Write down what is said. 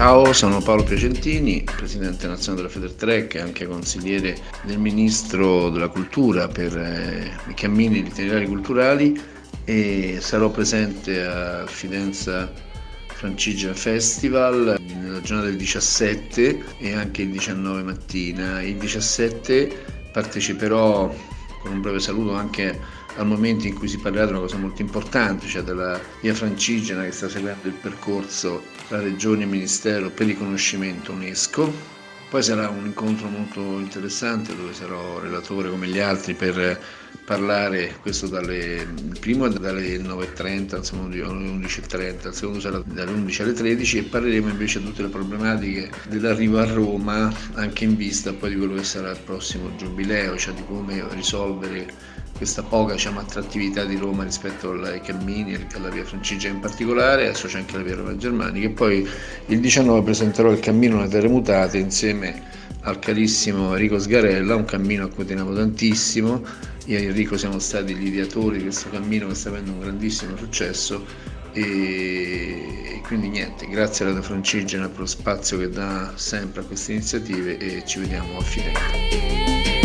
Ciao, sono Paolo Piacentini, presidente nazionale della Federtrek e anche consigliere del Ministro della Cultura per eh, i cammini e gli itinerari culturali e sarò presente al Fidenza Francigena Festival nella giornata del 17 e anche il 19 mattina. Il 17 parteciperò con un breve saluto anche al momento in cui si parlerà di una cosa molto importante, cioè della via francigena che sta seguendo il percorso tra regione e ministero per riconoscimento UNESCO. Poi sarà un incontro molto interessante dove sarò relatore come gli altri per parlare, questo dalle, il primo dalle 9.30, il secondo alle 11.30, il secondo sarà dalle 11 alle 13 e parleremo invece di tutte le problematiche dell'arrivo a Roma anche in vista poi di quello che sarà il prossimo giubileo, cioè di come risolvere questa poca diciamo, attrattività di Roma rispetto ai cammini e alla via Francigena in particolare, adesso c'è anche la via Roma Germanica e poi il 19 presenterò il cammino alle terre mutate insieme al carissimo Enrico Sgarella, un cammino a cui teniamo tantissimo, io e Enrico siamo stati gli ideatori di questo cammino che sta avendo un grandissimo successo e quindi niente, grazie alla Francigena per lo spazio che dà sempre a queste iniziative e ci vediamo a Firenze.